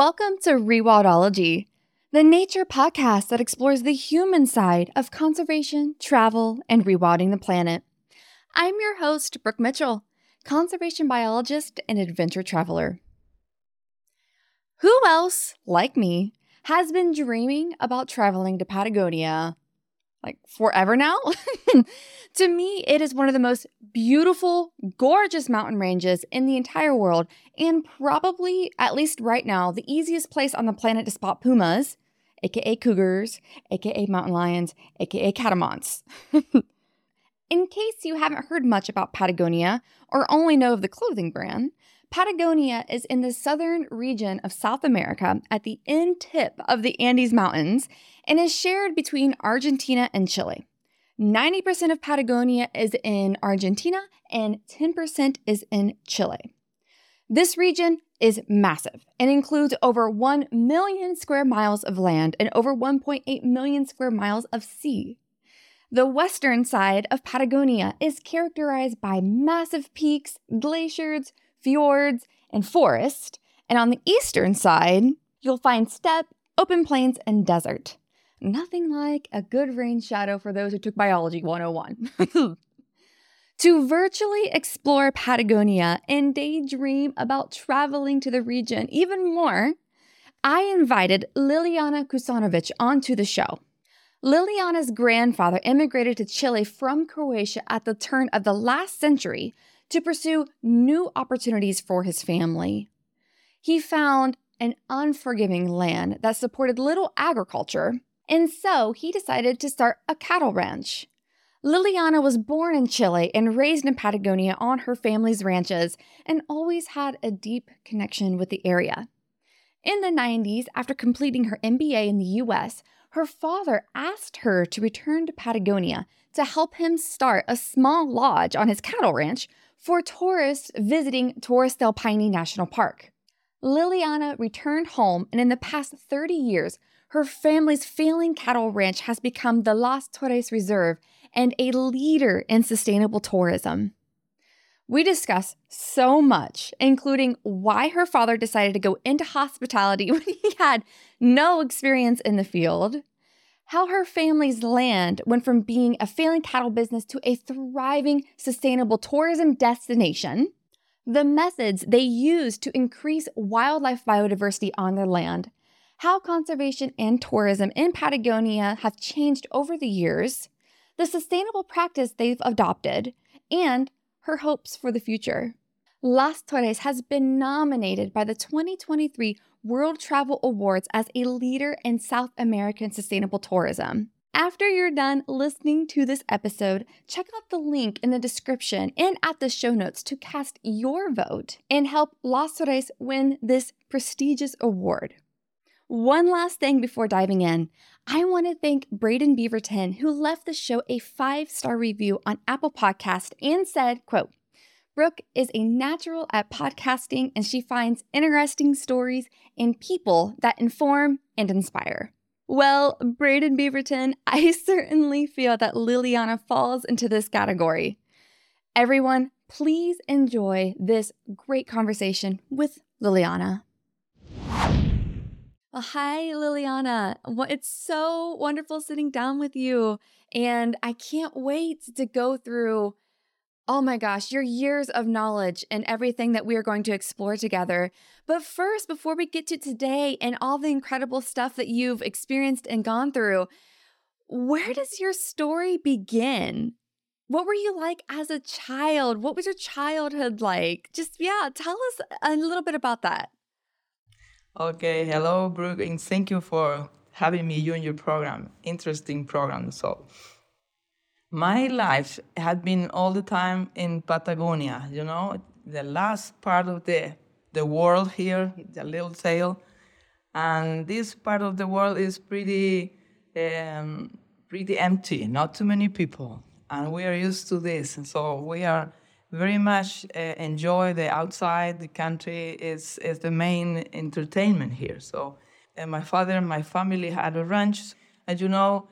Welcome to Rewildology, the nature podcast that explores the human side of conservation, travel, and rewilding the planet. I'm your host, Brooke Mitchell, conservation biologist and adventure traveler. Who else, like me, has been dreaming about traveling to Patagonia like forever now? to me, it is one of the most beautiful, gorgeous mountain ranges in the entire world, and probably, at least right now, the easiest place on the planet to spot pumas, aka cougars, aka mountain lions, aka catamounts. in case you haven't heard much about Patagonia or only know of the clothing brand, Patagonia is in the southern region of South America at the end tip of the Andes Mountains and is shared between Argentina and Chile. 90% of Patagonia is in Argentina and 10% is in Chile. This region is massive and includes over 1 million square miles of land and over 1.8 million square miles of sea. The western side of Patagonia is characterized by massive peaks, glaciers, fjords, and forest. And on the eastern side, you'll find steppe, open plains, and desert. Nothing like a good rain shadow for those who took Biology 101. to virtually explore Patagonia and daydream about traveling to the region even more, I invited Liliana Kusanovic onto the show. Liliana's grandfather immigrated to Chile from Croatia at the turn of the last century to pursue new opportunities for his family. He found an unforgiving land that supported little agriculture, and so he decided to start a cattle ranch. Liliana was born in Chile and raised in Patagonia on her family's ranches and always had a deep connection with the area. In the 90s, after completing her MBA in the US, her father asked her to return to Patagonia to help him start a small lodge on his cattle ranch for tourists visiting Torres del Paine National Park. Liliana returned home, and in the past 30 years, her family's failing cattle ranch has become the Las Torres Reserve and a leader in sustainable tourism. We discuss so much, including why her father decided to go into hospitality when he had no experience in the field, how her family's land went from being a failing cattle business to a thriving, sustainable tourism destination, the methods they use to increase wildlife biodiversity on their land, how conservation and tourism in Patagonia have changed over the years, the sustainable practice they've adopted, and her hopes for the future. Las Torres has been nominated by the 2023 World Travel Awards as a leader in South American sustainable tourism. After you're done listening to this episode, check out the link in the description and at the show notes to cast your vote and help Las Torres win this prestigious award. One last thing before diving in. I want to thank Braden Beaverton, who left the show a five-star review on Apple Podcast and said, quote, Brooke is a natural at podcasting and she finds interesting stories and people that inform and inspire. Well, Braden Beaverton, I certainly feel that Liliana falls into this category. Everyone, please enjoy this great conversation with Liliana. Well, hi, Liliana. It's so wonderful sitting down with you. And I can't wait to go through oh my gosh, your years of knowledge and everything that we are going to explore together. But first, before we get to today and all the incredible stuff that you've experienced and gone through, where does your story begin? What were you like as a child? What was your childhood like? Just, yeah, tell us a little bit about that. Okay, hello, Brooke, and thank you for having me join your program. Interesting program. So, my life had been all the time in Patagonia, you know, the last part of the, the world here, the little tail. And this part of the world is pretty, um, pretty empty, not too many people. And we are used to this. And so we are very much uh, enjoy the outside. The country is, is the main entertainment here. So and my father and my family had a ranch. And you know,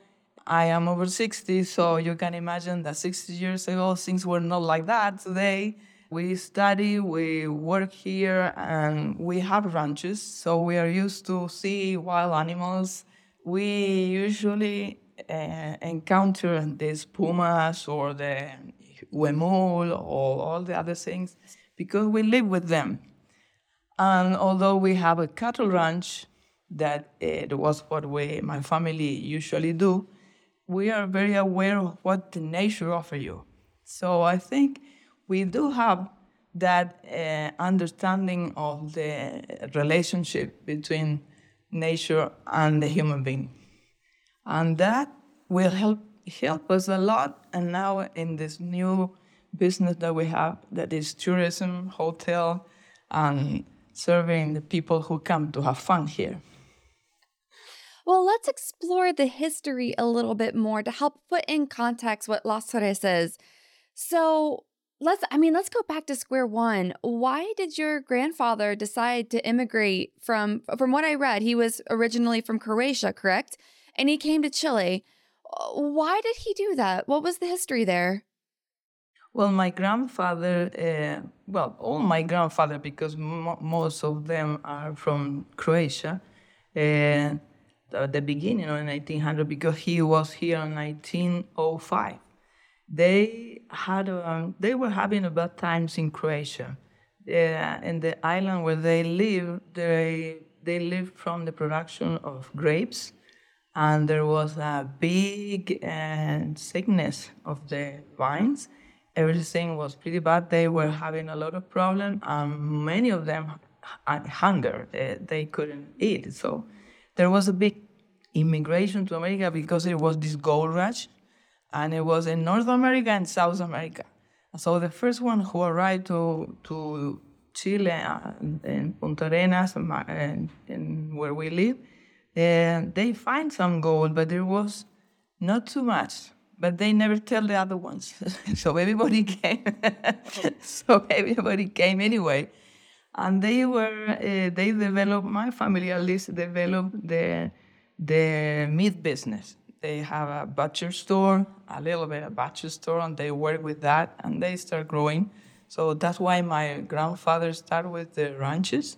I am over 60, so you can imagine that 60 years ago things were not like that today. We study, we work here, and we have ranches, so we are used to see wild animals. We usually uh, encounter these pumas or the huemul or all the other things because we live with them. And although we have a cattle ranch, that it was what we, my family usually do, we are very aware of what the nature offers you. So I think we do have that uh, understanding of the relationship between nature and the human being. And that will help help us a lot. And now in this new business that we have, that is tourism, hotel, and serving the people who come to have fun here. Well, let's explore the history a little bit more to help put in context what Las Torres is. So, let's I mean, let's go back to square one. Why did your grandfather decide to immigrate from from what I read, he was originally from Croatia, correct? And he came to Chile. Uh, why did he do that? What was the history there? Well, my grandfather, uh, well, all my grandfather, because m- most of them are from Croatia, uh, at the beginning of 1900, because he was here in 1905. They had, um, they were having a bad times in Croatia. Uh, in the island where they live, they they lived from the production of grapes, and there was a big uh, sickness of the vines everything was pretty bad. They were having a lot of problems, and many of them hunger. They, they couldn't eat. So there was a big immigration to America because it was this gold rush, and it was in North America and South America. So the first one who arrived to to Chile uh, in Punta Arenas, and, and where we live, uh, they find some gold, but there was not too much but they never tell the other ones. so everybody came. so everybody came anyway, and they were uh, they developed my family at least developed the the meat business. They have a butcher store, a little bit a butcher store, and they work with that, and they start growing. So that's why my grandfather started with the ranches.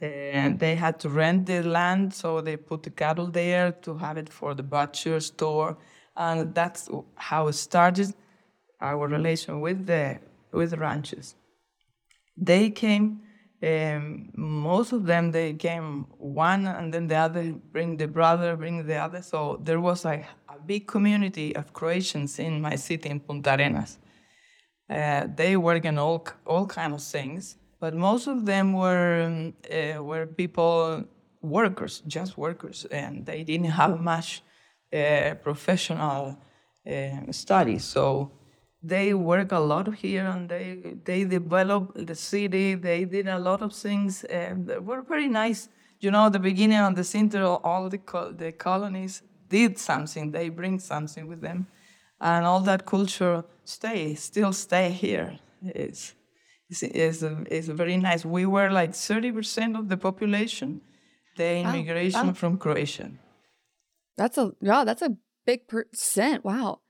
And they had to rent the land, so they put the cattle there to have it for the butcher store and that's how it started our relation with the with ranches. They came, um, most of them they came one, and then the other bring the brother, bring the other. So there was a, a big community of Croatians in my city in Punta Arenas. Uh, they work in all all kind of things, but most of them were uh, were people workers, just workers, and they didn't have much uh, professional uh, studies. So they work a lot here and they they develop the city. They did a lot of things and they were very nice. You know, the beginning of the center, all the co- the colonies did something. They bring something with them, and all that culture stay still stay here. It's it's, it's, it's very nice. We were like thirty percent of the population, the immigration from Croatia. That's a yeah, that's a big percent. Wow.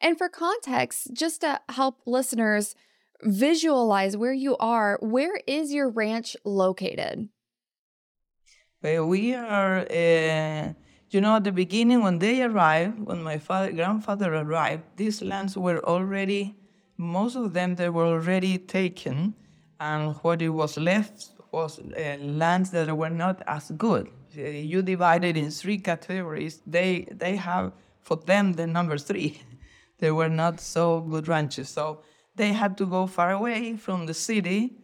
And for context, just to help listeners visualize where you are, where is your ranch located? We are, uh, you know, at the beginning when they arrived, when my father, grandfather arrived, these lands were already, most of them, they were already taken, and what it was left was uh, lands that were not as good. Uh, you divide it in three categories. They they have for them the number three. They were not so good ranches, so they had to go far away from the city,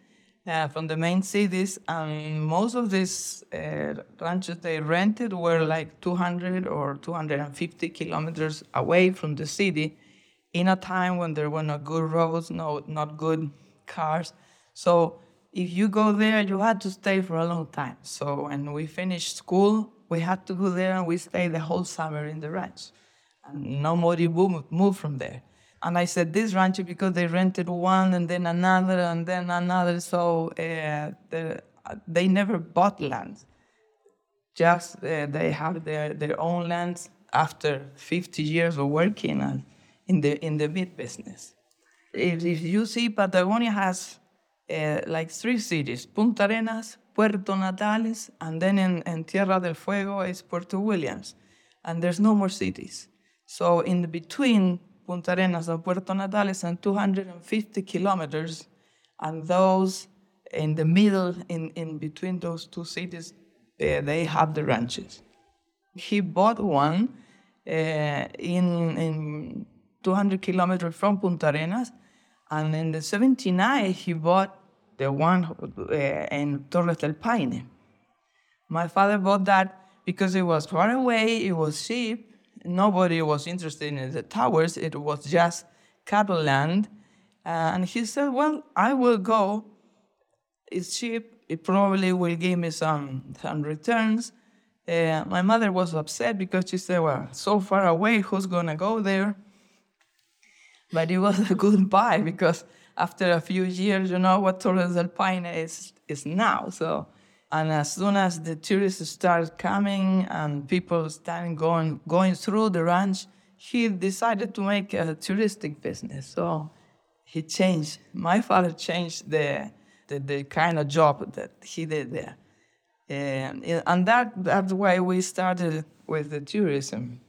uh, from the main cities, and most of these uh, ranches they rented were like 200 or 250 kilometers away from the city, in a time when there were not good roads, no not good cars, so if you go there, you had to stay for a long time. So when we finished school, we had to go there and we stayed the whole summer in the ranch. And nobody moved from there. And I said this ranch because they rented one and then another and then another. So uh, the, they never bought land. Just uh, they have their, their own lands after 50 years of working in the, in the meat business. if, if you see, Patagonia has uh, like three cities Punta Arenas, Puerto Natales, and then in, in Tierra del Fuego is Puerto Williams. And there's no more cities. So in the between Punta Arenas and Puerto Natales and 250 kilometers, and those in the middle, in, in between those two cities, uh, they have the ranches. He bought one uh, in, in 200 kilometers from Punta Arenas, and in the 79, he bought the one uh, in Torres del Paine. My father bought that because it was far away, it was cheap, nobody was interested in the towers, it was just cattle land. Uh, and he said, Well, I will go. It's cheap, it probably will give me some, some returns. Uh, my mother was upset because she said, Well, so far away, who's going to go there? But it was a good buy because after a few years, you know what Torres del Paine is, is now. So, and as soon as the tourists start coming and people start going, going through the ranch, he decided to make a touristic business. So he changed, my father changed the, the, the kind of job that he did there. And, eh, and that, that's why we started with the tourism.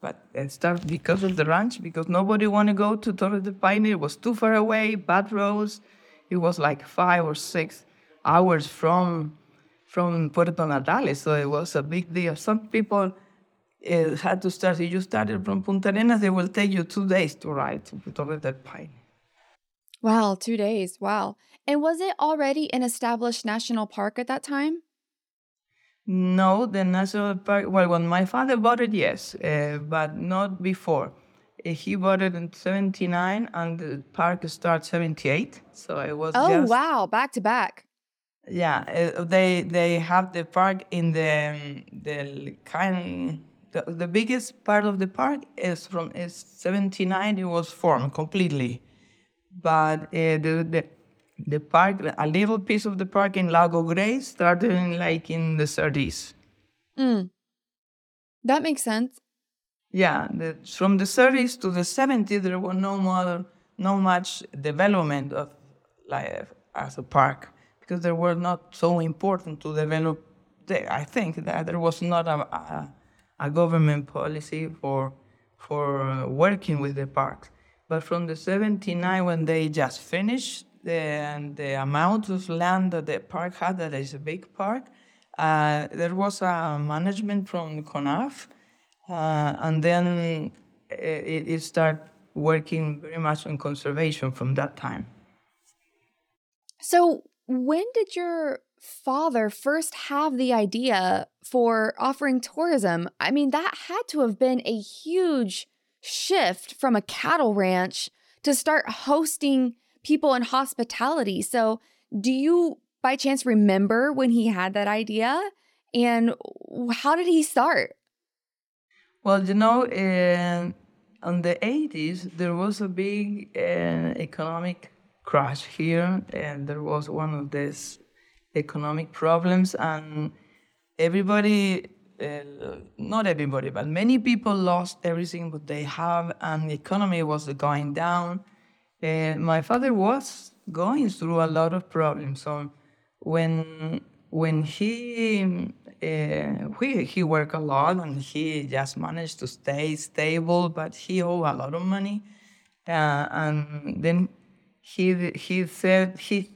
But it started because of the ranch, because nobody wanted to go to Torre del Paine. It was too far away, bad roads. It was like five or six hours from from Puerto Natales, so it was a big deal. Some people uh, had to start. If you started from Punta Arenas, they will take you two days to ride to Torre del Paine. Wow, two days. Wow. And was it already an established national park at that time? No, the national park. Well, when my father bought it, yes, uh, but not before. Uh, he bought it in '79, and the park started '78. So it was. Oh just, wow! Back to back. Yeah, uh, they they have the park in the um, the kind. The, the biggest part of the park is from is '79. It was formed completely, but uh, the the the park, a little piece of the park in Lago Grey started in like in the 30s. Mm. That makes sense. Yeah, the, from the 30s to the 70s, there was no more, no much development of like as a park because they were not so important to develop. I think that there was not a, a, a government policy for for uh, working with the parks. But from the 79, when they just finished the, the amount of land that the park had, that is a big park, uh, there was a management from CONAF, uh, and then it, it started working very much on conservation from that time. So, when did your father first have the idea for offering tourism? I mean, that had to have been a huge shift from a cattle ranch to start hosting people in hospitality. So, do you by chance remember when he had that idea and how did he start? Well, you know, in, in the 80s, there was a big uh, economic crash here, and there was one of these economic problems, and everybody, uh, not everybody, but many people lost everything what they have, and the economy was going down uh, my father was going through a lot of problems. So when when he uh, he he worked a lot and he just managed to stay stable, but he owed a lot of money. Uh, and then he he said he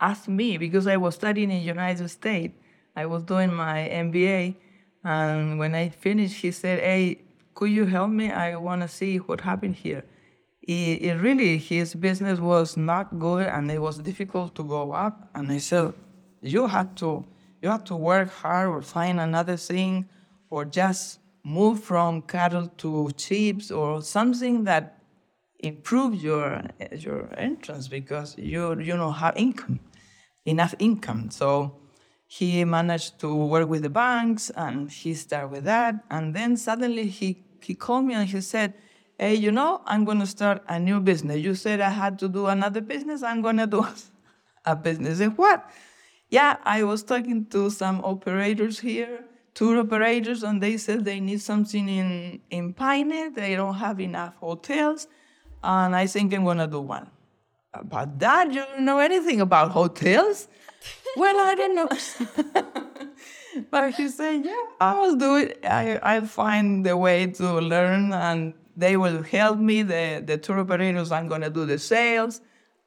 asked me because I was studying in United States. I was doing my MBA, and when I finished, he said, "Hey, could you help me? I want to see what happened here." it, it really his business was not good and it was difficult to go up. And I said, you had to you have to work hard or find another thing or just move from cattle to sheep or something that improves your your entrance because you you don't have income enough income so he managed to work with the banks and he started with that and then suddenly he he called me and he said hey, you know, I'm going to start a new business. You said I had to do another business. I'm going to do a business. And what? Yeah, I was talking to some operators here, tour operators, and they said they need something in, in Paine. They don't have enough hotels. And I think I'm going to do one. about that? You don't know anything about hotels? well, I don't know. but he said, yeah, I will do it. I, I'll find the way to learn and they will help me. The, the tour operators, I'm going to do the sales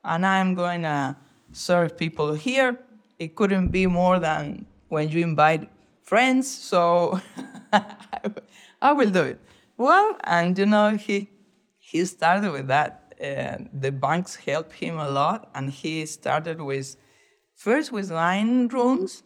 and I'm going to serve people here. It couldn't be more than when you invite friends. So I will do it. Well, and you know, he, he started with that. Uh, the banks helped him a lot, and he started with first with nine rooms,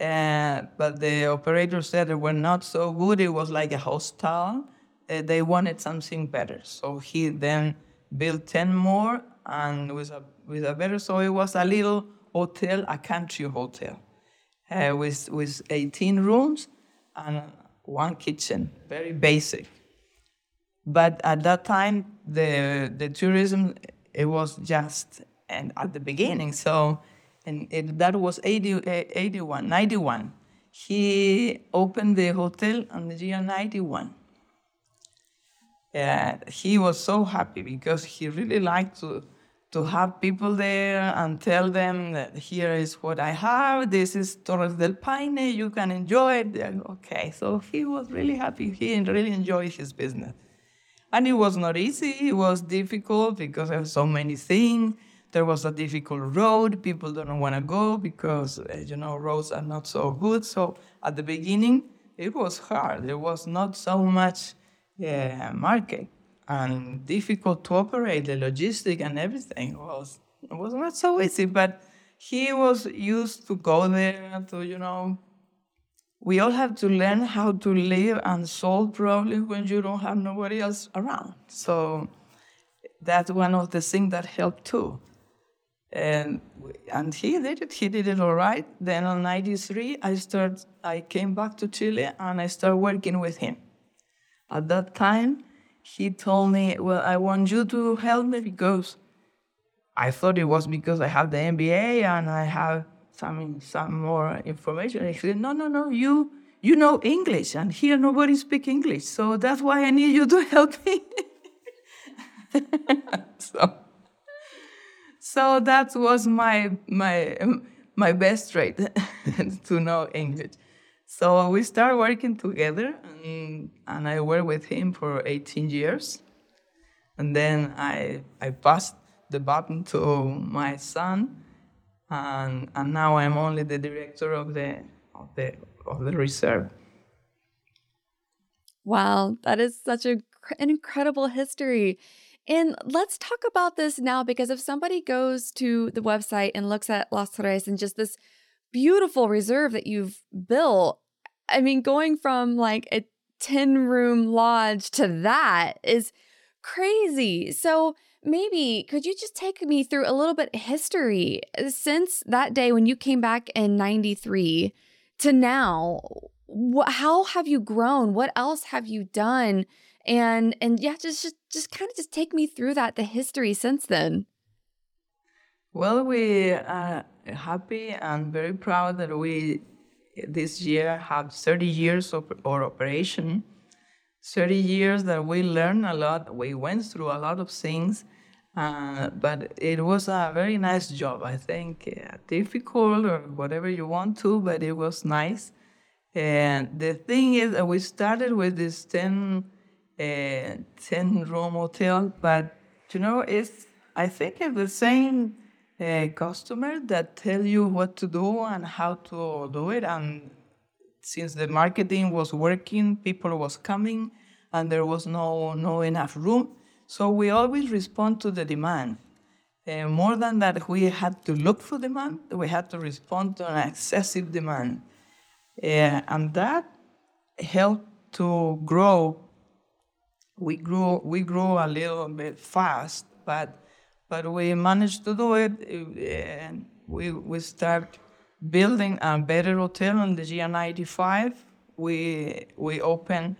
uh, but the operator said they were not so good. It was like a hostel. Uh, they wanted something better, so he then built ten more, and with a with a better. So it was a little hotel, a country hotel, uh, with with 18 rooms and one kitchen, very basic. But at that time, the the tourism it was just and at the beginning. So and it, that was 80, 81, 91. He opened the hotel on the year 91. Uh, he was so happy because he really liked to, to have people there and tell them that here is what I have, this is Torres del Paine, you can enjoy it. Okay, so he was really happy. He really enjoyed his business. And it was not easy, it was difficult because there were so many things there was a difficult road. People don't want to go because, uh, you know, roads are not so good. So at the beginning, it was hard. There was not so much uh, market and difficult to operate. The logistic and everything was was not so easy. But he was used to go there to, you know, we all have to learn how to live and solve problems when you don't have nobody else around. So that's one of the things that helped too and and he did it. He did it all right. Then in '93, I start. I came back to Chile and I started working with him. At that time, he told me, "Well, I want you to help me because I thought it was because I have the MBA and I have some some more information." He said, "No, no, no. You you know English, and here nobody speak English, so that's why I need you to help me." so so that was my my my best trait to know English. So we started working together, and, and I worked with him for 18 years. And then I I passed the baton to my son, and and now I'm only the director of the of the of the reserve. Wow, that is such a, an incredible history. And let's talk about this now because if somebody goes to the website and looks at Las Torres and just this beautiful reserve that you've built, I mean, going from like a 10 room lodge to that is crazy. So, maybe could you just take me through a little bit history uh, since that day when you came back in 93 to now? how have you grown? What else have you done? and and yeah just just, just kind of just take me through that the history since then well we are happy and very proud that we this year have 30 years of our operation 30 years that we learned a lot we went through a lot of things uh, but it was a very nice job i think uh, difficult or whatever you want to but it was nice and the thing is we started with this 10 a 10 room hotel, but you know, it's, I think it's the same uh, customer that tell you what to do and how to do it. And since the marketing was working, people was coming, and there was no, no enough room. So we always respond to the demand. Uh, more than that, we had to look for demand, we had to respond to an excessive demand. Uh, and that helped to grow we grew we grew a little bit fast, but but we managed to do it, and we we start building a better hotel in the year '95. We we opened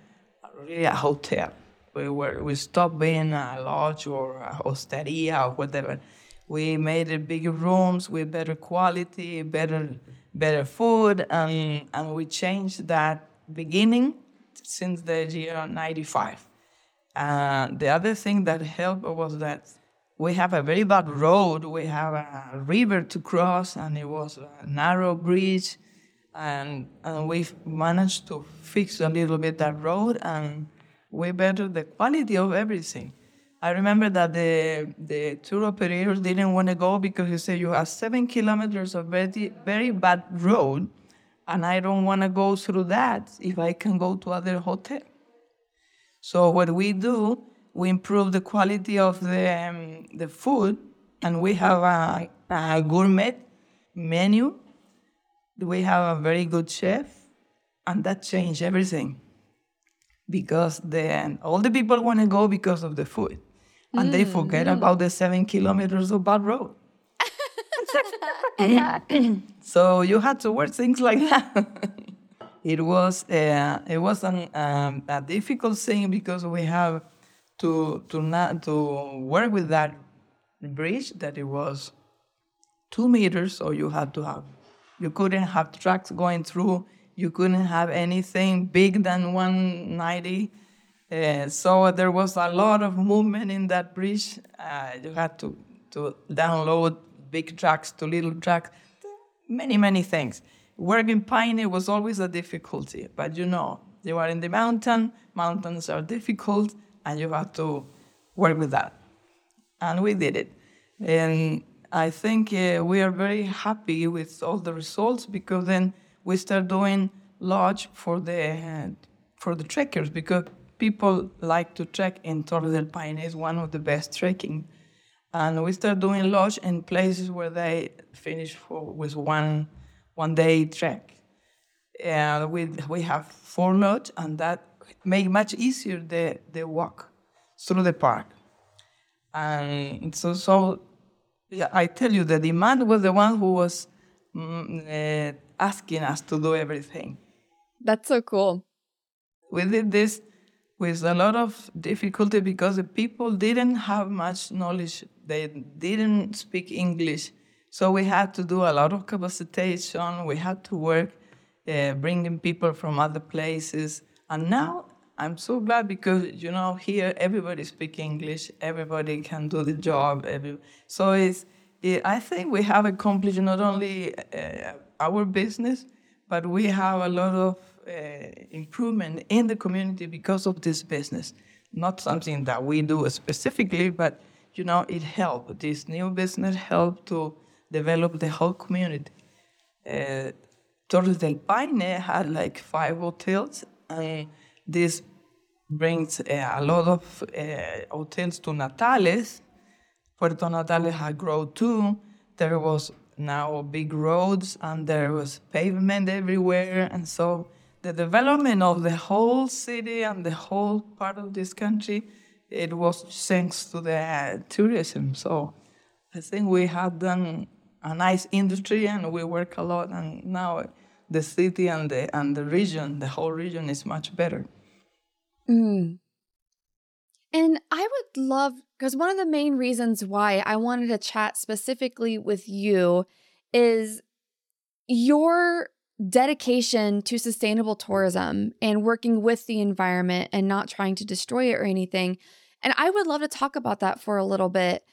really a hotel. We were we stopped being a lodge or a hosteria or whatever. We made it bigger rooms with better quality, better better food, and and we changed that beginning since the year '95. Uh, the other thing that helped was that we have a very bad road. We have a river to cross, and it was a narrow bridge, and and we managed to fix a little bit that road, and we bettered the quality of everything. I remember that the the tour operators didn't want to go because they said you have seven kilometers of very very bad road, and I don't want to go through that if I can go to other hotel. So what we do we improve the quality of the, um, the food, and we have a, a gourmet menu. We have a very good chef, and that changed everything. Because then all the people want to go because of the food, and mm, they forget mm. about the seven kilometers of bad road. so you had to work things like that. it was uh, it was an, um, a difficult thing because we have to to not to work with that bridge that it was two meters, so you had to have you couldn't have trucks going through. You couldn't have anything big than 190. Uh, so there was a lot of movement in that bridge. Uh, you had to to download big trucks to little trucks, many many things. Working Paine was always a difficulty, but you know you are in the mountain. Mountains are difficult and you have to work with that. And we did it. And I think uh, we are very happy with all the results because then we start doing lodge for the uh, for the trekkers because people like to trek in Torre del Paine is one of the best trekking. And we start doing lodge in places where they finish for, with one one day trek. And we we have four lodge and that make much easier the, the walk through the park. And so, so yeah, I tell you, the demand was the one who was mm, uh, asking us to do everything. That's so cool. We did this with a lot of difficulty because the people didn't have much knowledge. They didn't speak English. So we had to do a lot of capacitation. We had to work uh, bringing people from other places. And now I'm so glad because you know here everybody speaks English, everybody can do the job. Every, so it's it, I think we have accomplished not only uh, our business, but we have a lot of uh, improvement in the community because of this business. Not something that we do specifically, but you know it helped. This new business helped to develop the whole community. Uh, Torres del Paine had like five hotels. Uh, this brings uh, a lot of uh, hotels to Natales. Puerto Natales had grown too. There was now big roads and there was pavement everywhere. And so the development of the whole city and the whole part of this country, it was thanks to the uh, tourism. So I think we have done a nice industry and we work a lot. And now the city and the, and the region, the whole region is much better. Mm. And I would love, because one of the main reasons why I wanted to chat specifically with you is your dedication to sustainable tourism and working with the environment and not trying to destroy it or anything. And I would love to talk about that for a little bit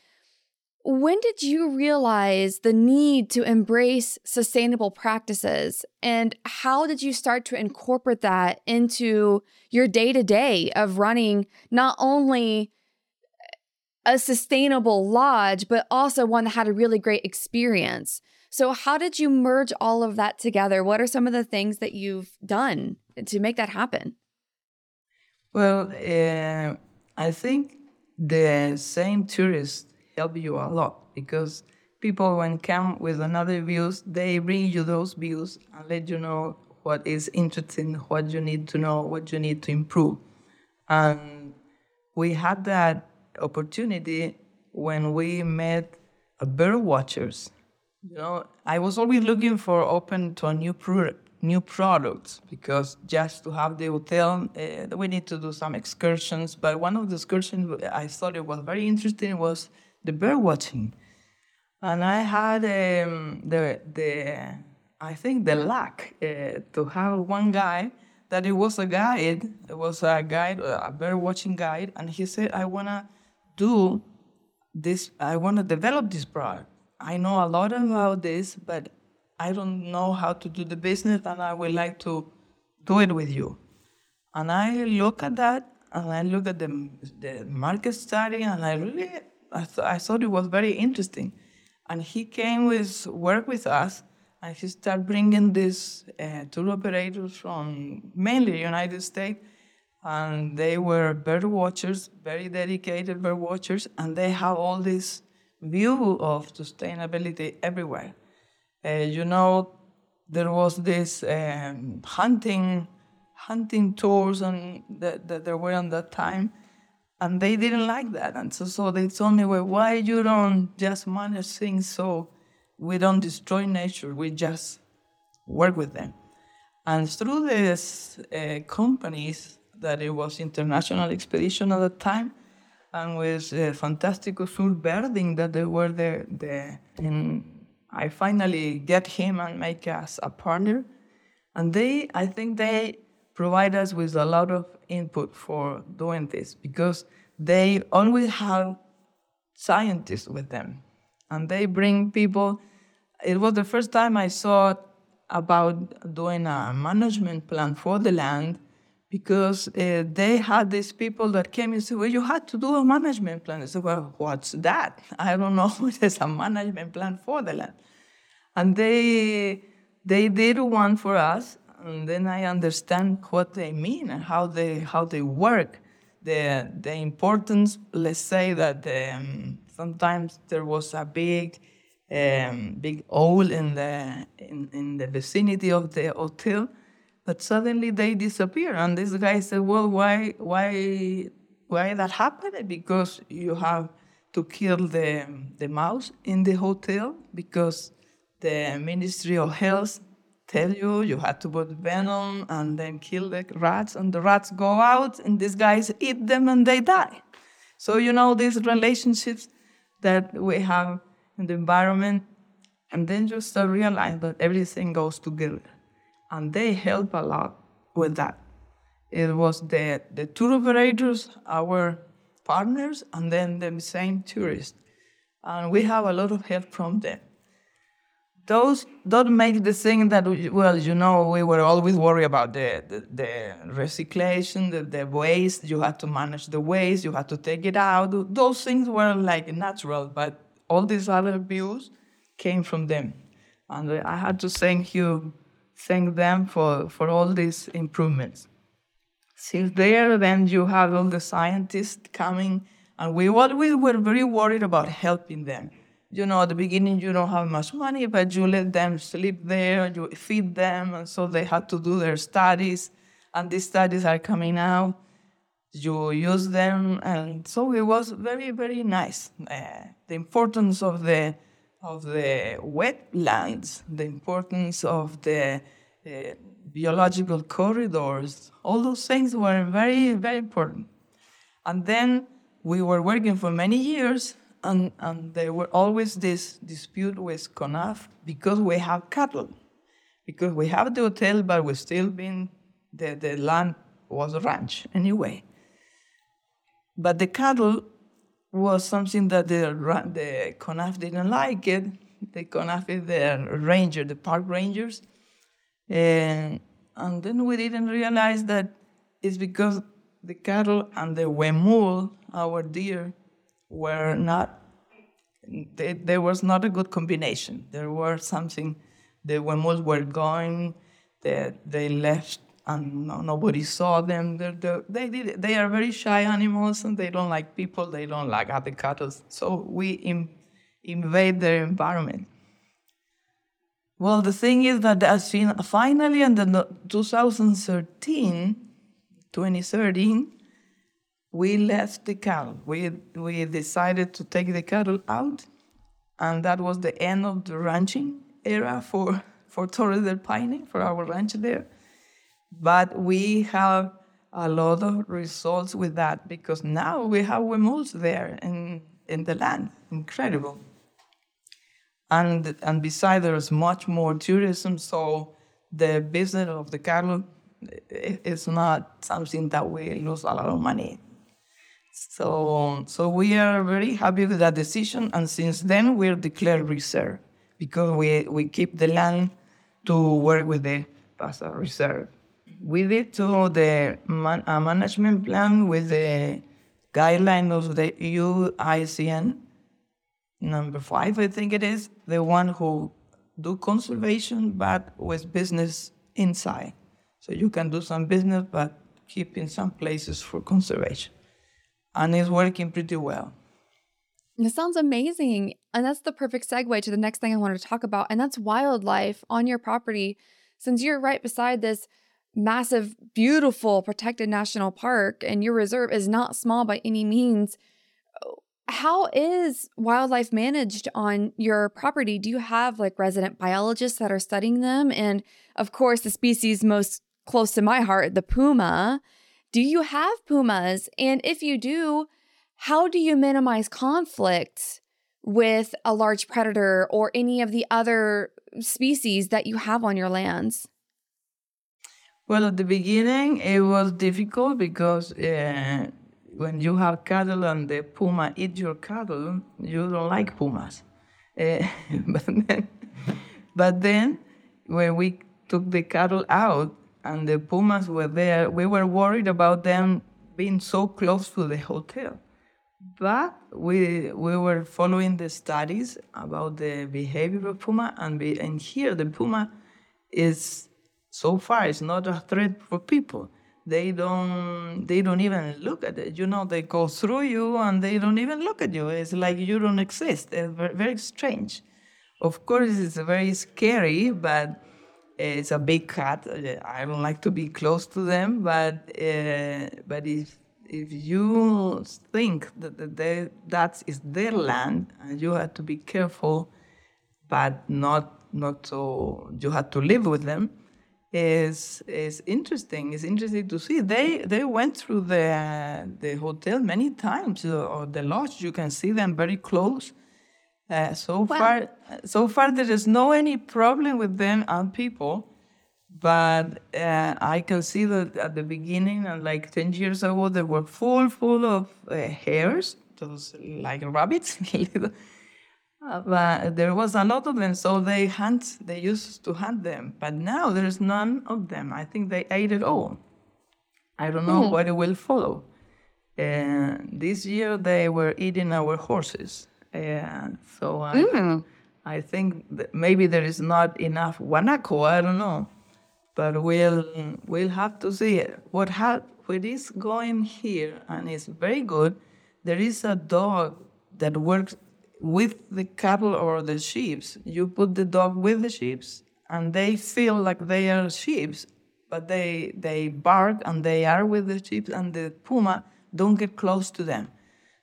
when did you realize the need to embrace sustainable practices? And how did you start to incorporate that into your day to day of running not only a sustainable lodge, but also one that had a really great experience? So, how did you merge all of that together? What are some of the things that you've done to make that happen? Well, uh, I think the same tourists help you a lot because people when come with another views, they bring you those views and let you know what is interesting, what you need to know, what you need to improve. And we had that opportunity when we met bird watchers. You know, I was always looking for open to a new product new products because just to have the hotel, uh, we need to do some excursions. But one of the excursions I thought it was very interesting was the bird watching. And I had um, the, the, I think the luck uh, to have one guy that it was a guide, it was a guide, a bird watching guide, and he said, I wanna do this I want to develop this product. I know a lot about this, but I don't know how to do the business, and I would like to do it with you. And I look at that, and I look at the, the market study, and I really I, th- I thought it was very interesting. And he came with work with us, and he started bringing these uh, tour operators from mainly United States, and they were bird watchers, very dedicated bird watchers, and they have all this view of sustainability everywhere. Uh, you know, there was this um, hunting hunting tours and that, that there were on that time and they didn't like that and so, so they told me well why you don't just manage things so we don't destroy nature we just work with them? And through these uh, companies that it was international expedition at the time and with uh, fantastic Sur Birding that they were there, there and I finally get him and make us a partner. And they I think they provide us with a lot of input for doing this because they always have scientists with them and they bring people. It was the first time i saw about doing a management plan for the land because uh, they had these people that came and said well you had to do a management plan. I said well what's that? I don't know is a management plan for the land. And they they did one for us and then I understand what they mean and how they how they work. The the importance. Let's say that um, sometimes there was a big um, big owl in the in, in the vicinity of the hotel, but suddenly they disappear. And this guy said, "Well, why why why that happened? Because you have to kill the the mouse in the hotel because the Ministry of Health tell you you had to put venom and then kill the rats, and the rats go out, and these guys eat them and they die. So, you know, these relationships that we have in the environment, and then you start realize that everything goes together. And they help a lot with that. It was the, the tour operators, our partners, and then the same tourists. And we have a lot of help from them those don't make the thing that well you know we were always worried about the the, the recyclation the, the waste. You had to manage the waste. You had to take it out. Those things were like natural but all these other views came from them. And i had to thank you thank them for for all these improvements. Since there then you have all the scientists coming and we, we were very worried about helping them you know, at the beginning you don't have much money, but you let them sleep there, you feed them, and so they had to do their studies, and these studies are coming out. You use them, and so it was very, very nice. Uh, the importance of the of the wetlands, the importance of the uh, biological corridors, all those things were very, very important. And then we were working for many years and, and there were always this dispute with CONAF because we have cattle. Because we have the hotel, but we still been, the, the land was a ranch anyway. But the cattle was something that the, the CONAF didn't like it. The CONAF is the ranger, the park rangers. And, and then we didn't realize that it's because the cattle and the huemul, our deer, were not there was not a good combination. There were something the huemuls were going, they, they left and no, nobody saw them. They're, they're, they did, they are very shy animals and they don't like people. They don't like other cattle. So we Im, invade their environment. Well, the thing is that as finally in the 2013, 2013, we left the cattle. We, we decided to take the cattle out, and that was the end of the ranching era for, for Torres del Paine, for our ranch there. But we have a lot of results with that because now we have huemuls there in, in the land. Incredible. And, and besides, there's much more tourism, so the business of the cattle eh, eh, is not something that we lose a lot of money So, so we are very happy with that decision, and since then we're declared reserve because we, we keep the land to work with the PASA reserve. We did to the man, uh, management plan with the guideline of the UICN number five, I think it is, the one who do conservation but with business inside. So you can do some business but keep in some places for conservation. And it's working pretty well. This sounds amazing. And that's the perfect segue to the next thing I wanted to talk about, and that's wildlife on your property. Since you're right beside this massive, beautiful, protected national park, and your reserve is not small by any means, how is wildlife managed on your property? Do you have like resident biologists that are studying them? And of course, the species most close to my heart, the puma. Do you have pumas? And if you do, how do you minimize conflict with a large predator or any of the other species that you have on your lands? Well, at the beginning, it was difficult because uh, when you have cattle and the puma eat your cattle, you don't like pumas. Uh, but, then, but then, when we took the cattle out and the pumas were there, we were worried about them being so close to the hotel. But we we were following the studies about the behavior of puma, and, be, and here the puma is so far it's not a threat for people. They don't they don't even look at it. You know, they go through you and they don't even look at you. It's like you don't exist. It's very strange. Of course, it's very scary, but it's a big cat. I don't like to be close to them, but uh, but if if you think that they, that is their land and you have to be careful, but not not so you have to live with them, is is interesting. It's interesting to see. They they went through the the hotel many times or the lodge. You can see them very close. Uh, so wow. far, so far there is no any problem with them and people but uh, I can see that at the beginning, and like 10 years ago, they were full, full of uh, hares, those like rabbits. uh, but there was a lot of them, so they hunt, they used to hunt them. But now there's none of them. I think they ate it all. I don't know mm. what it will follow. And this year they were eating our horses. And so I, mm. I think maybe there is not enough guanaco, I don't know but we'll we'll have to see it. What ha- what is going here and it's very good. There is a dog that works with the cattle or the sheep. You put the dog with the sheep, and they feel like they are sheep, but they they bark and they are with the sheep, and the puma don't get close to them.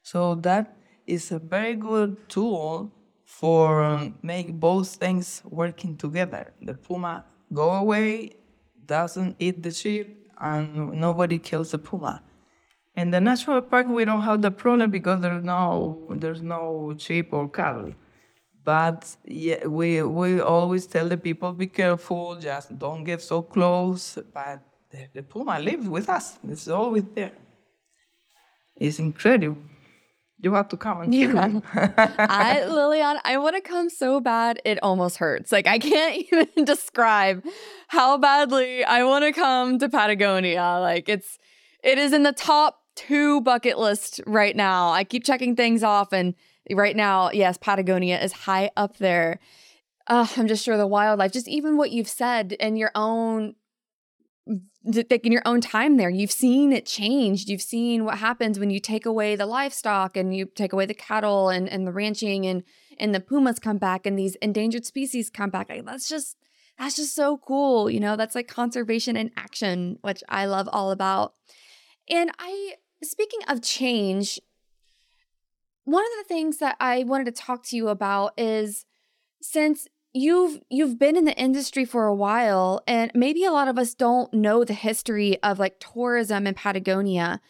So that is a very good tool for um, make both things working together. The puma go away doesn't eat the sheep and nobody kills the puma. In the national park, we don't have the problem because there's no there's no sheep or cattle. But yeah, we we always tell the people be careful, just don't get so close. But the, the puma lives with us; it's always there. It's incredible. You have to come and yeah. I, Lilian, I want to come so bad it almost hurts. Like I can't even describe how badly I want to come to Patagonia. Like it's it is in the top two bucket list right now. I keep checking things off and right now, yes, Patagonia is high up there. Uh, I'm just sure the wildlife, just even what you've said in your own in your own time there you've seen it changed. You've seen what happens when you take away the livestock and you take away the cattle and, and the ranching and and the pumas come back and these endangered species come back. Like, that's just that's just so cool you know? That's like conservation in action which i love all about. And i speaking of change one of the things that i wanted to talk to you about is since you've you've been in the industry for a while and maybe a lot of us don't know the history of like tourism in Patagonia.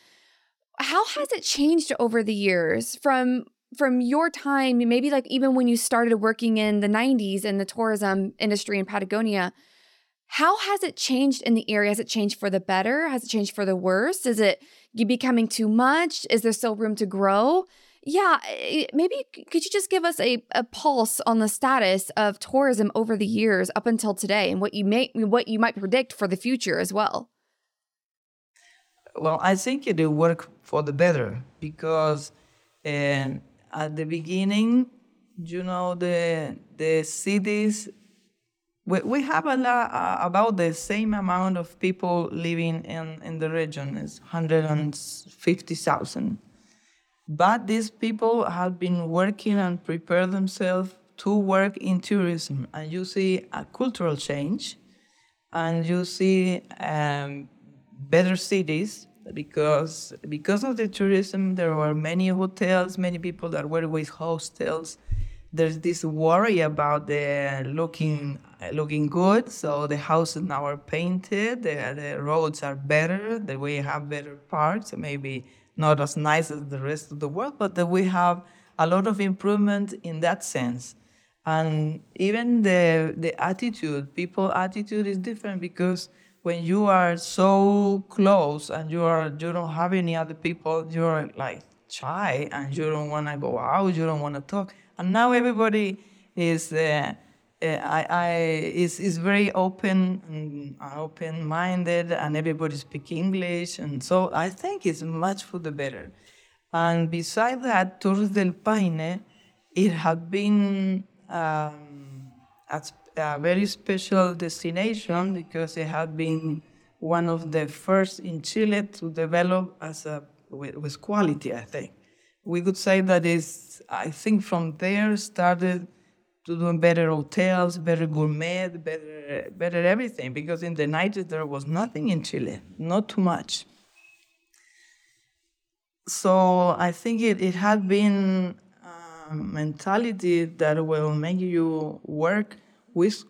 How has it changed over the years from from your time, maybe like even when you started working in the 90s in the tourism industry in Patagonia? How has it changed in the area? Has it changed for the better? Has it changed for the worse? Is it becoming too much? Is there still room to grow? Yeah, eh, maybe could you just give us a, a pulse on the status of tourism over the years up until today and what you may what you might predict for the future as well? Well, I think it will work for the better because uh, at the beginning, you know, the the cities we, we have a lot, uh, about the same amount of people living in, in the region. It's 150,000. But these people have been working and prepare themselves to work in tourism. And you see a cultural change and you see um, better cities because because of the tourism there were many hotels many people that were with hostels there's this worry about the looking looking good. So the houses now are painted, the, the roads are better, that we have better parks, maybe not as nice as the rest of the world, but that we have a lot of improvement in that sense. And even the the attitude, people attitude is different because when you are so close and you are you don't have any other people, you're like shy and you don't want to go out, you don't want to talk and now everybody is uh, I, I, is, is very open, open-minded, and everybody speaks English, and so I think it's much for the better. And besides that, Torres del Paine, it had been um, a, a, very special destination because it had been one of the first in Chile to develop as a with, with quality, I think we could say that is I think from there started to do better hotels, better gourmet, better better everything. Because in the 90s there was nothing in Chile, not too much. So I think it, it had been a mentality that will make you work with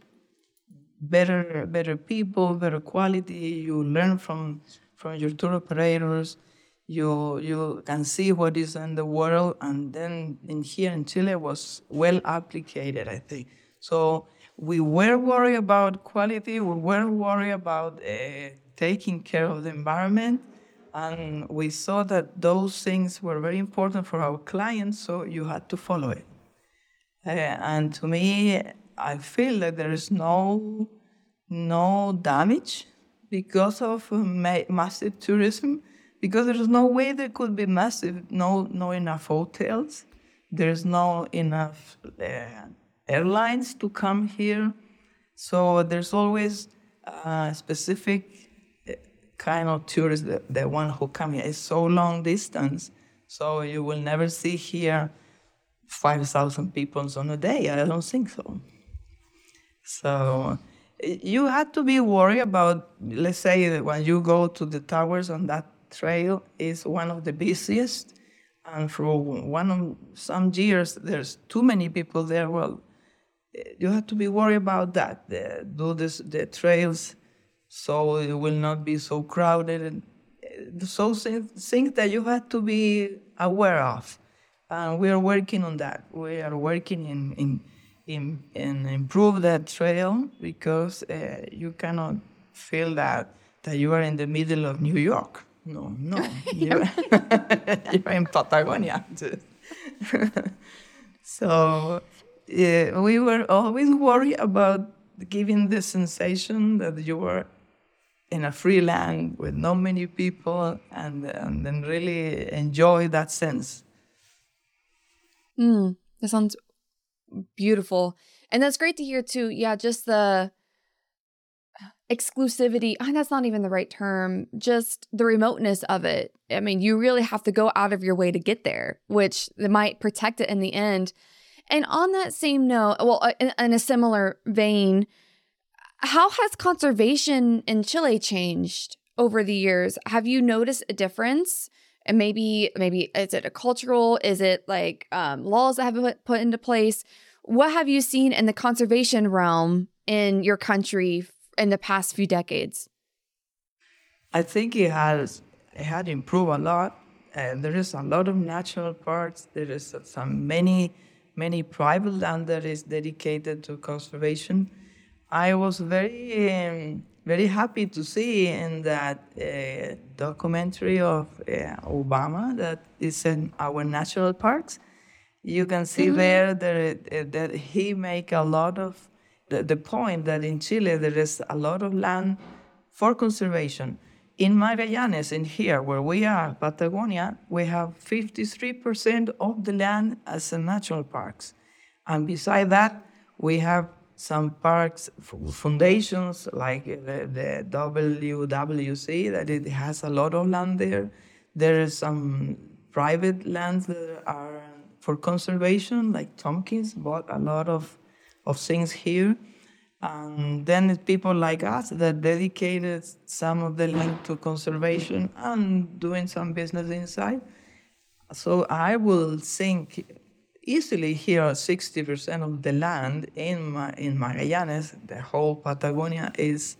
better better people, better quality. You learn from from your tour operators you you can see what is in the world and then in here in chile was well applied i think. So we were worried about quality we were worried about uh, taking care of the environment and we saw that those things were very important for our clients so you had to follow it. Uh, and to me i feel that there is no no damage because of ma- massive tourism because there's no way there could be massive, no, no enough hotels, there's no enough uh, airlines to come here. So there's always a specific uh, kind of tourists, the, the one who come here is so long distance. So you will never see here 5,000 people on a day. I don't think so. So you had to be worried about, let's say, when you go to the towers on that trail is one of the busiest, and for one of some years there's too many people there. Well, you have to be worried about that. The, do this the trails so it will not be so crowded and uh, so things that you have to be aware of. And we are working on that. We are working in in in, in improve that trail because uh, you cannot feel that that you are in the middle of New York. No, no. You're, you're in Patagonia. so yeah, we were always worried about giving the sensation that you were in a free land with not many people and, and then really enjoy that sense. Mm, that sounds beautiful. And that's great to hear too. Yeah, just the exclusivity, oh, that's not even the right term, just the remoteness of it. I mean, you really have to go out of your way to get there, which might protect it in the end. And on that same note, well, uh, in, in a similar vein, how has conservation in Chile changed over the years? Have you noticed a difference? And maybe, maybe is it a cultural? Is it like um, laws that have been put into place? What have you seen in the conservation realm in your country in the past few decades? I think it has it had improved a lot. And there is a lot of natural parks. There is some many many private land that is dedicated to conservation, I was very, um, very happy to see in that uh, documentary of uh, Obama that is in our national parks. You can see mm-hmm. there that, that he make a lot of the, the point that in Chile there is a lot of land for conservation. In Magallanes, in here where we are, Patagonia, we have 53% of the land as a parks. And beside that, we have some parks foundations like the, the WWC that it has a lot of land there. There is some private lands that are for conservation, like Tompkins bought a lot of, of things here. And then people like us that dedicated some of the land to conservation and doing some business inside. So I will think easily here 60% of the land in, in Magallanes, the whole Patagonia, is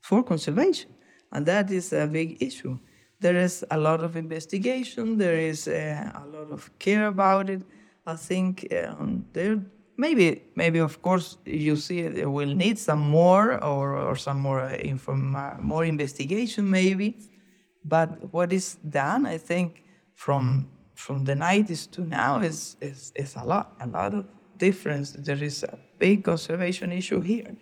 for conservation. And that is a big issue. There is a lot of investigation, there is uh, a lot of care about it. I think um, there maybe maybe of course you see it will need some more or, or some more uh, inform, uh, more investigation maybe but what is done i think from from the 90s to now is, is, is a lot, a lot of difference. There is a big conservation issue here.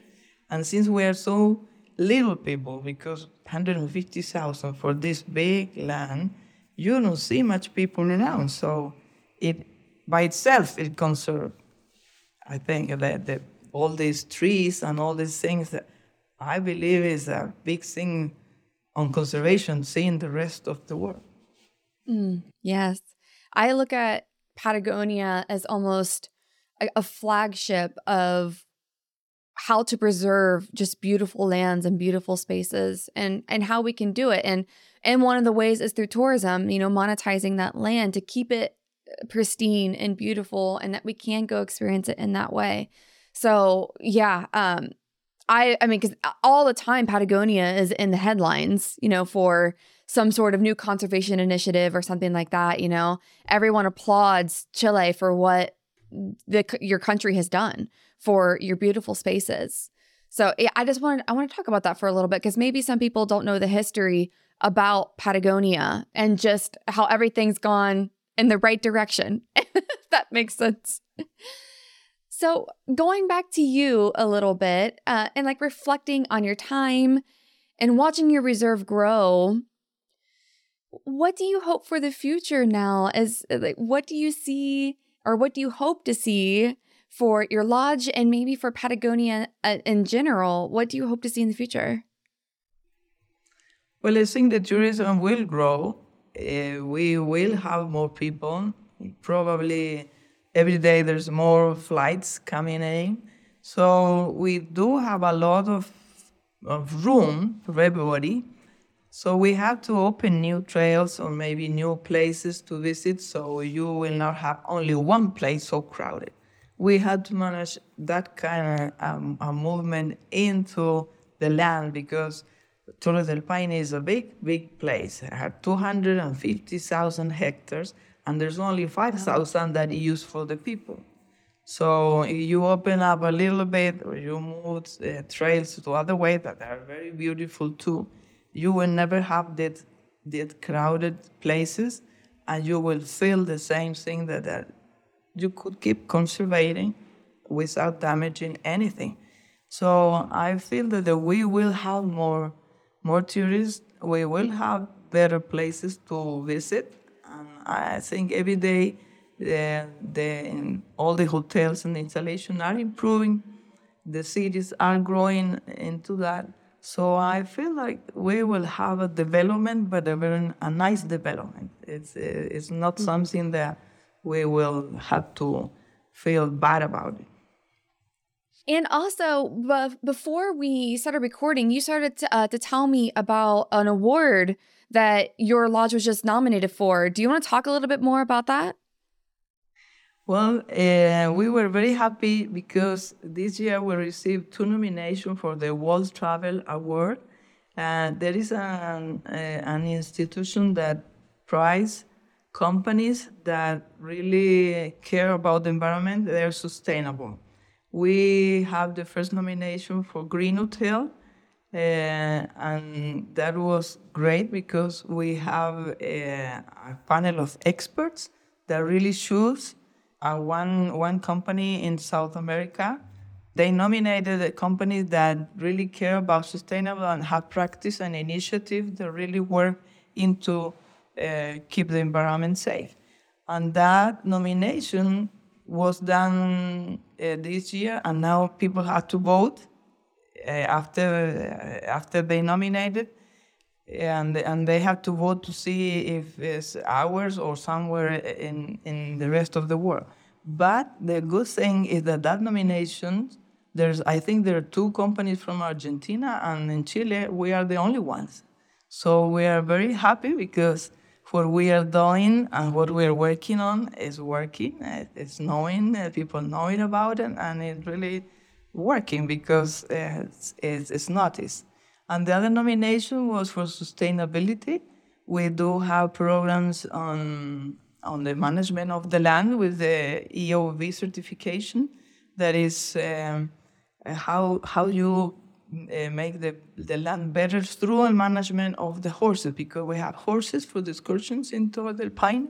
And since we are so little people, because 150,000 for this big land, you don't see much people around. So it by itself it conserves. I think that, that all these trees and all these things that I believe is a big thing on conservation, seeing the rest of the world. Mm, yes. I look at Patagonia as almost a, a flagship of how to preserve just beautiful lands and beautiful spaces and and how we can do it and and one of the ways is through tourism you know monetizing that land to keep it pristine and beautiful and that we can go experience it in that way so yeah um i i mean because all the time patagonia is in the headlines you know for some sort of new conservation initiative or something like that, you know, everyone applauds Chile for what the your country has done for your beautiful spaces. So yeah, I just wanted I want to talk about that for a little bit because maybe some people don't know the history about Patagonia and just how everything's gone in the right direction. that makes sense. So going back to you a little bit uh, and like reflecting on your time and watching your reserve grow, what do you hope for the future now? As like, what do you see, or what do you hope to see for your lodge and maybe for Patagonia uh, in general? What do you hope to see in the future? Well, I think the tourism will grow. Uh, we will have more people. Probably every day there's more flights coming in. So we do have a lot of, of room for everybody so we have to open new trails or maybe new places to visit so you will not have only one place so crowded. We had to manage that kind of um, a movement into the land because Torres del Paine is a big, big place. It had 250,000 hectares and there's only 5,000 that is used for the people. So you open up a little bit or you move uh, trails to other way that are very beautiful too you will never have that, that crowded places and you will feel the same thing that, that you could keep conserving without damaging anything. So I feel that we will have more, more tourists. We will have better places to visit. And I think every day the, the, all the hotels and installation are improving. The cities are growing into that. So I feel like we will have a development, but a a nice development. It's it's not something that we will have to feel bad about it. And also, before we started recording, you started to, uh, to tell me about an award that your lodge was just nominated for. Do you want to talk a little bit more about that? Well, uh, we were very happy because this year we received two nominations for the World Travel Award. Uh, there is an, uh, an institution that prize companies that really care about the environment, they're sustainable. We have the first nomination for Green Hotel. Uh, and that was great because we have a, a panel of experts that really choose uh, one, one company in South America. They nominated a company that really care about sustainable and have practice and initiative that really work into uh, keep the environment safe. And that nomination was done this year, and now people have to vote uh, after uh, after they nominated, and and they have to vote to see if it's ours or somewhere in in the rest of the world. But the good thing is that that nomination, there's I think there are two companies from Argentina and in Chile we are the only ones. So we are very happy because what we are doing and what we are working on is working. Uh, it's knowing, uh, people knowing about it, and it's really working because uh, it's, it's, it's noticed. And the other nomination was for sustainability. We do have programs on, on the management of the land with the EOV certification. That is um, how, how you uh, make the, the land better through the management of the horses because we have horses for the excursions in Torre del Paine,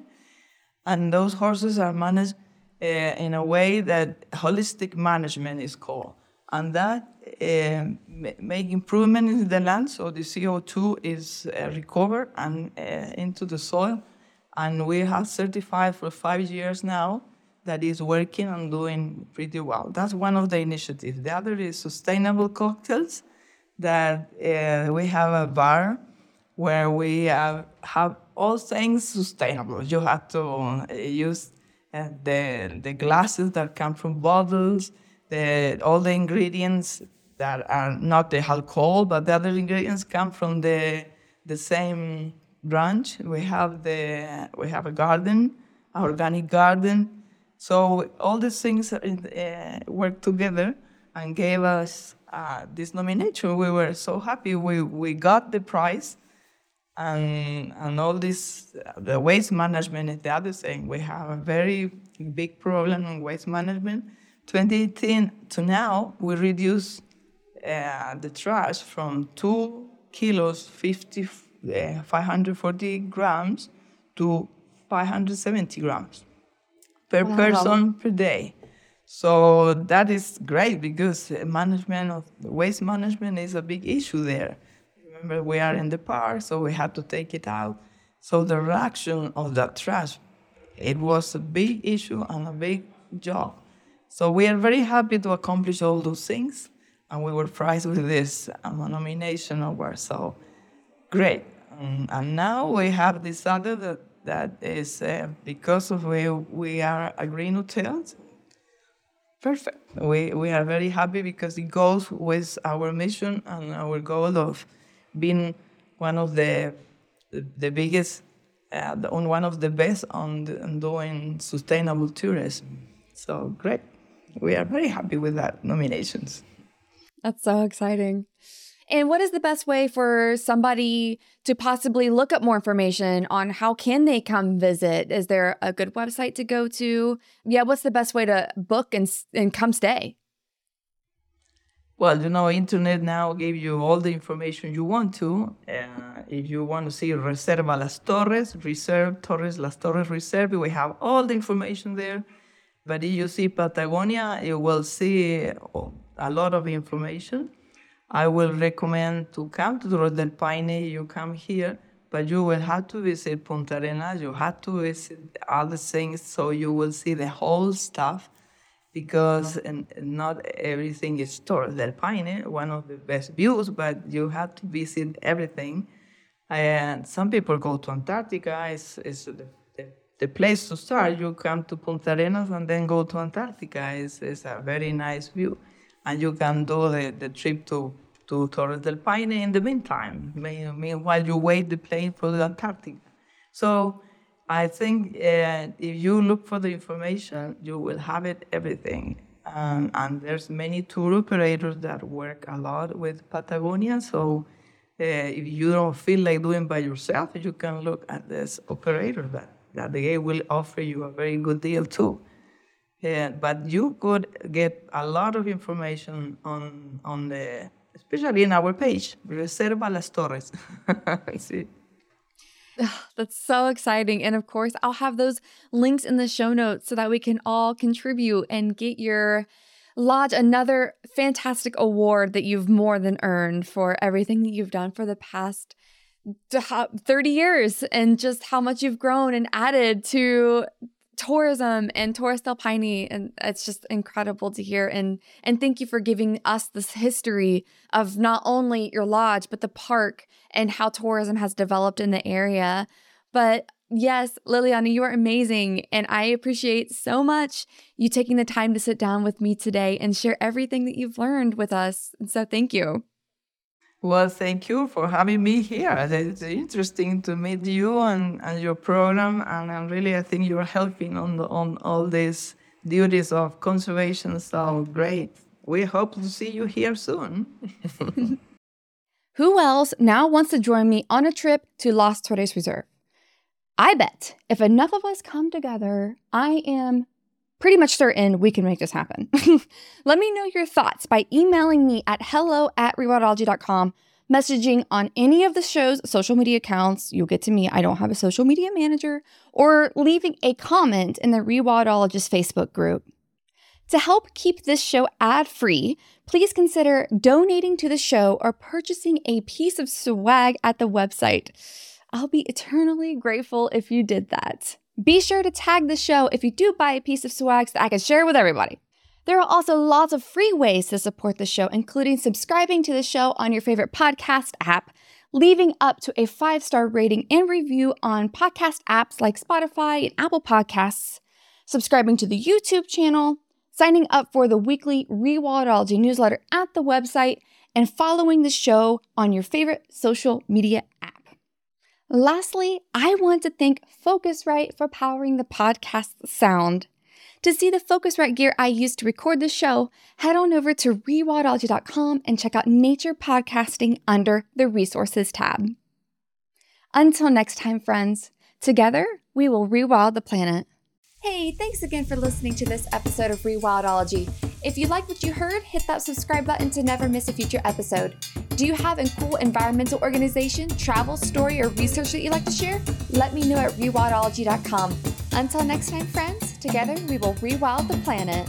and those horses are managed uh, in a way that holistic management is called, and that uh, make improvement in the land so the CO2 is recovered and into the soil, and we have certified for five years now that is working and doing pretty well. That's one of the initiatives. The other is sustainable cocktails, that uh, we have a bar where we have all things sustainable. You have to uh, use uh, the, the glasses that come from bottles, the, all the ingredients that are not the alcohol, but the other ingredients come from the, the same branch. We have, the, we have a garden, organic garden, so all these things uh, worked together and gave us uh, this nomination. We were so happy. We, we got the prize, and and all this the waste management is the other thing. We have a very big problem in waste management. 2018 to now, we reduced uh, the trash from two kilos 50 uh, 540 grams to 570 grams per wow. person per day. So that is great because management of waste management is a big issue there. Remember, we are in the park, so we had to take it out. So the reduction of that trash, it was a big issue and a big job. So we are very happy to accomplish all those things, and we were prized with this um, nomination award. So great. Um, and now we have decided that that is uh, because of where we are a green hotel. Perfect. We, we are very happy because it goes with our mission and our goal of being one of the the biggest, uh, on one of the best on, the, on doing sustainable tourism. So great. We are very happy with that nominations. That's so exciting. And what is the best way for somebody to possibly look up more information on how can they come visit? Is there a good website to go to? Yeah, what's the best way to book and and come stay? Well, you know, internet now gave you all the information you want to. Uh, if you want to see Reserva Las Torres, Reserve Torres Las Torres Reserve, we have all the information there. But if you see Patagonia, you will see a lot of information. I will recommend to come to Torre del Paine. You come here, but you will have to visit Punta Arenas. You have to visit other things so you will see the whole stuff because uh-huh. not everything is Torre del Paine, one of the best views, but you have to visit everything. And some people go to Antarctica, it's, it's the, the, the, place to start. You come to Punta Arenas and then go to Antarctica. It's, it's a very nice view and you can do the, the trip to, to Torres del Paine in the meantime, meanwhile you wait the plane for the Antarctic. So I think uh, if you look for the information, you will have it everything. Um, and there's many tour operators that work a lot with Patagonia. So uh, if you don't feel like doing by yourself, you can look at this operator that, that they will offer you a very good deal too. Yeah, but you could get a lot of information on on the especially in our page, Reserva Las Torres. sí. That's so exciting. And of course, I'll have those links in the show notes so that we can all contribute and get your lodge another fantastic award that you've more than earned for everything that you've done for the past 30 years and just how much you've grown and added to tourism and Torres del Paine and it's just incredible to hear. And and thank you for giving us this history of not only your lodge but the park and how tourism has developed in the area. But yes Liliana you are amazing and I appreciate so much you taking the time to sit down with me today and share everything that you've learned with us. And so thank you well, thank you for having me here. It's interesting to meet you and, and your program, and I'm really, I think you're helping on the, on all these duties of conservation. So great. We hope to see you here soon. Who else now wants to join me on a trip to Las Torres Reserve? I bet if enough of us come together, I am pretty much certain we can make this happen. Let me know your thoughts by emailing me at hello at rewildology.com, messaging on any of the show's social media accounts. You'll get to me. I don't have a social media manager, or leaving a comment in the Rewildologist Facebook group. To help keep this show ad free, please consider donating to the show or purchasing a piece of swag at the website. I'll be eternally grateful if you did that. Be sure to tag the show if you do buy a piece of swag so that I can share it with everybody. There are also lots of free ways to support the show, including subscribing to the show on your favorite podcast app, leaving up to a five star rating and review on podcast apps like Spotify and Apple Podcasts, subscribing to the YouTube channel, signing up for the weekly Rewildology newsletter at the website, and following the show on your favorite social media app. Lastly, I want to thank Focusrite for powering the podcast sound. To see the Focusrite gear I use to record the show, head on over to rewildology.com and check out Nature Podcasting under the Resources tab. Until next time, friends, together we will rewild the planet. Hey, thanks again for listening to this episode of Rewildology. If you like what you heard, hit that subscribe button to never miss a future episode. Do you have a cool environmental organization, travel, story, or research that you'd like to share? Let me know at rewildology.com. Until next time, friends, together we will rewild the planet.